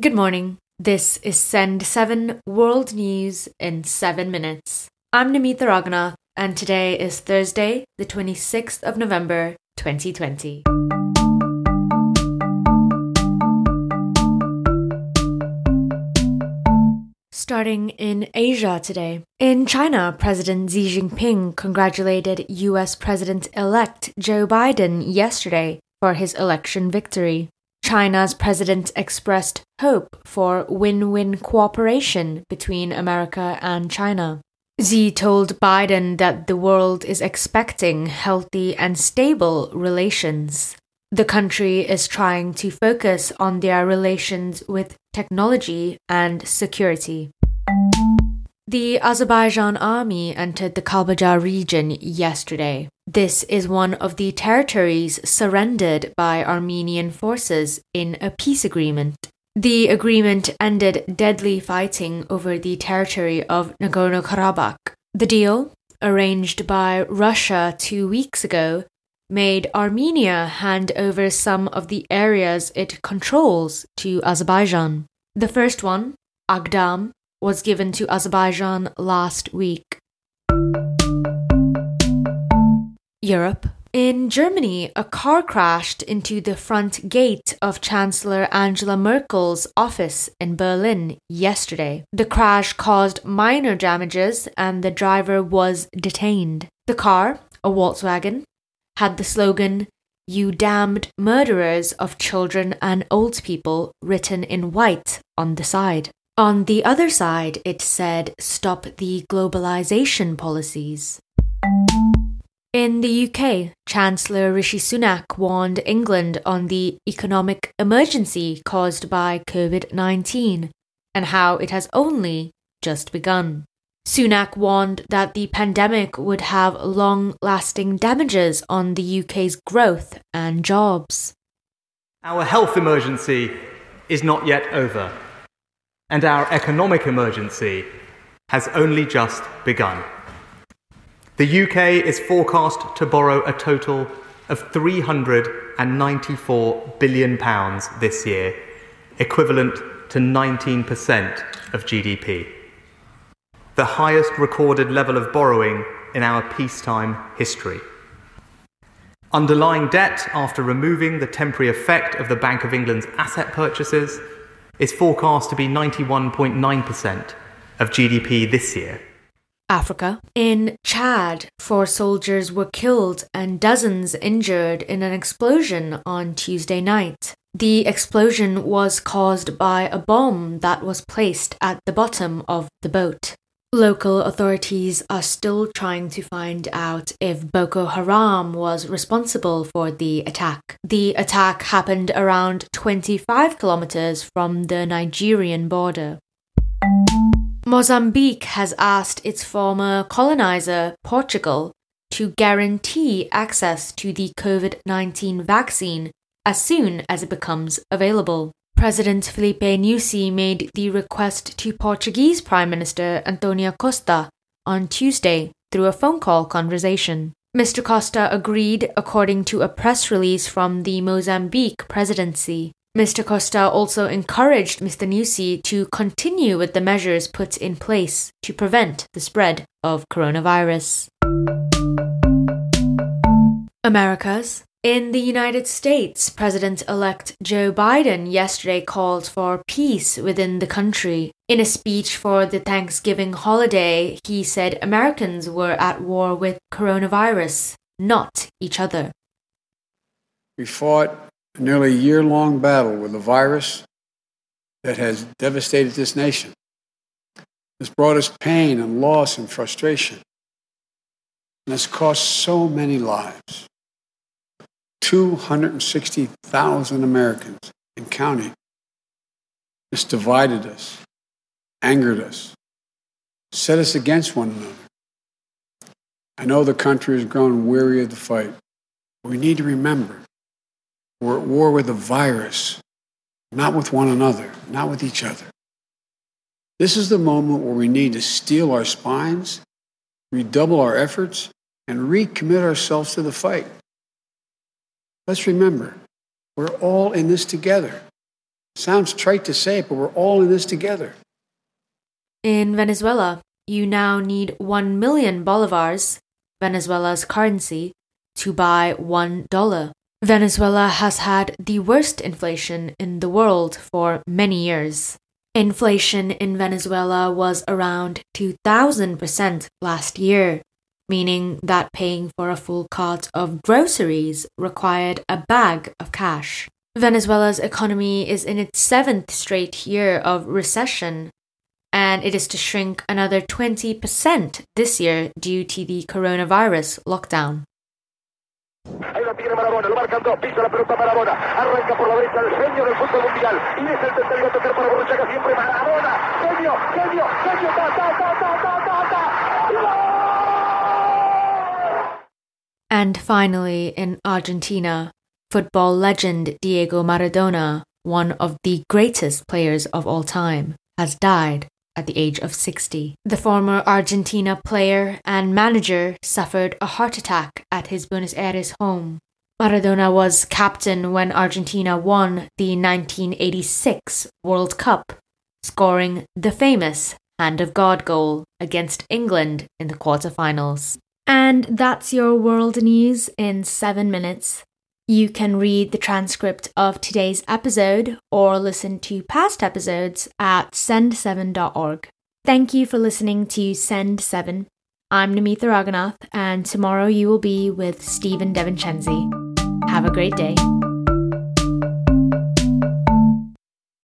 Good morning. This is Send 7 World News in 7 minutes. I'm Namita Raghunath, and today is Thursday, the 26th of November, 2020. Starting in Asia today. In China, President Xi Jinping congratulated US President elect Joe Biden yesterday for his election victory. China's president expressed hope for win win cooperation between America and China. Xi told Biden that the world is expecting healthy and stable relations. The country is trying to focus on their relations with technology and security. The Azerbaijan army entered the Kalbajar region yesterday. This is one of the territories surrendered by Armenian forces in a peace agreement. The agreement ended deadly fighting over the territory of Nagorno Karabakh. The deal, arranged by Russia two weeks ago, made Armenia hand over some of the areas it controls to Azerbaijan. The first one, Agdam, was given to Azerbaijan last week. Europe. In Germany, a car crashed into the front gate of Chancellor Angela Merkel's office in Berlin yesterday. The crash caused minor damages and the driver was detained. The car, a Volkswagen, had the slogan, You damned murderers of children and old people, written in white on the side. On the other side, it said, Stop the globalization policies. In the UK, Chancellor Rishi Sunak warned England on the economic emergency caused by COVID 19 and how it has only just begun. Sunak warned that the pandemic would have long lasting damages on the UK's growth and jobs. Our health emergency is not yet over and our economic emergency has only just begun. The UK is forecast to borrow a total of £394 billion this year, equivalent to 19% of GDP. The highest recorded level of borrowing in our peacetime history. Underlying debt, after removing the temporary effect of the Bank of England's asset purchases, is forecast to be 91.9% of GDP this year. Africa. In Chad, four soldiers were killed and dozens injured in an explosion on Tuesday night. The explosion was caused by a bomb that was placed at the bottom of the boat. Local authorities are still trying to find out if Boko Haram was responsible for the attack. The attack happened around 25 kilometers from the Nigerian border. Mozambique has asked its former colonizer, Portugal, to guarantee access to the COVID 19 vaccine as soon as it becomes available. President Filipe Nyusi made the request to Portuguese Prime Minister Antonio Costa on Tuesday through a phone call conversation. Mr. Costa agreed, according to a press release from the Mozambique presidency. Mr. Costa also encouraged Mr. Nyusi to continue with the measures put in place to prevent the spread of coronavirus. Americas. In the United States, President elect Joe Biden yesterday called for peace within the country. In a speech for the Thanksgiving holiday, he said Americans were at war with coronavirus, not each other. We fought a nearly year long battle with a virus that has devastated this nation. It's brought us pain and loss and frustration, and has cost so many lives. 260,000 Americans and counting. This divided us, angered us, set us against one another. I know the country has grown weary of the fight. We need to remember we're at war with a virus, not with one another, not with each other. This is the moment where we need to steel our spines, redouble our efforts, and recommit ourselves to the fight. Let's remember, we're all in this together. Sounds trite to say but we're all in this together. In Venezuela, you now need 1 million bolivars, Venezuela's currency, to buy $1. Venezuela has had the worst inflation in the world for many years. Inflation in Venezuela was around 2000% last year, meaning that paying for a full cart of groceries required a bag of cash. Venezuela's economy is in its seventh straight year of recession, and it is to shrink another 20% this year due to the coronavirus lockdown. Ahí tiene Maradona, lo marcan dos, pisa la pelota Maradona, arranca por la derecha el genio del fútbol mundial y es el tercero a tocar para Burruchaga siempre Maradona, genio, genio, genio, ta, ta, ta, ta, ta, ta, ta. And finally, in Argentina, football legend Diego Maradona, one of the greatest players of all time, has died at the age of 60. The former Argentina player and manager suffered a heart attack at his Buenos Aires home. Maradona was captain when Argentina won the 1986 World Cup, scoring the famous Hand of God goal against England in the quarterfinals. And that's your world news in seven minutes. You can read the transcript of today's episode or listen to past episodes at send7.org. Thank you for listening to Send 7. I'm Namitha Raghunath, and tomorrow you will be with Stephen DeVincenzi. Have a great day.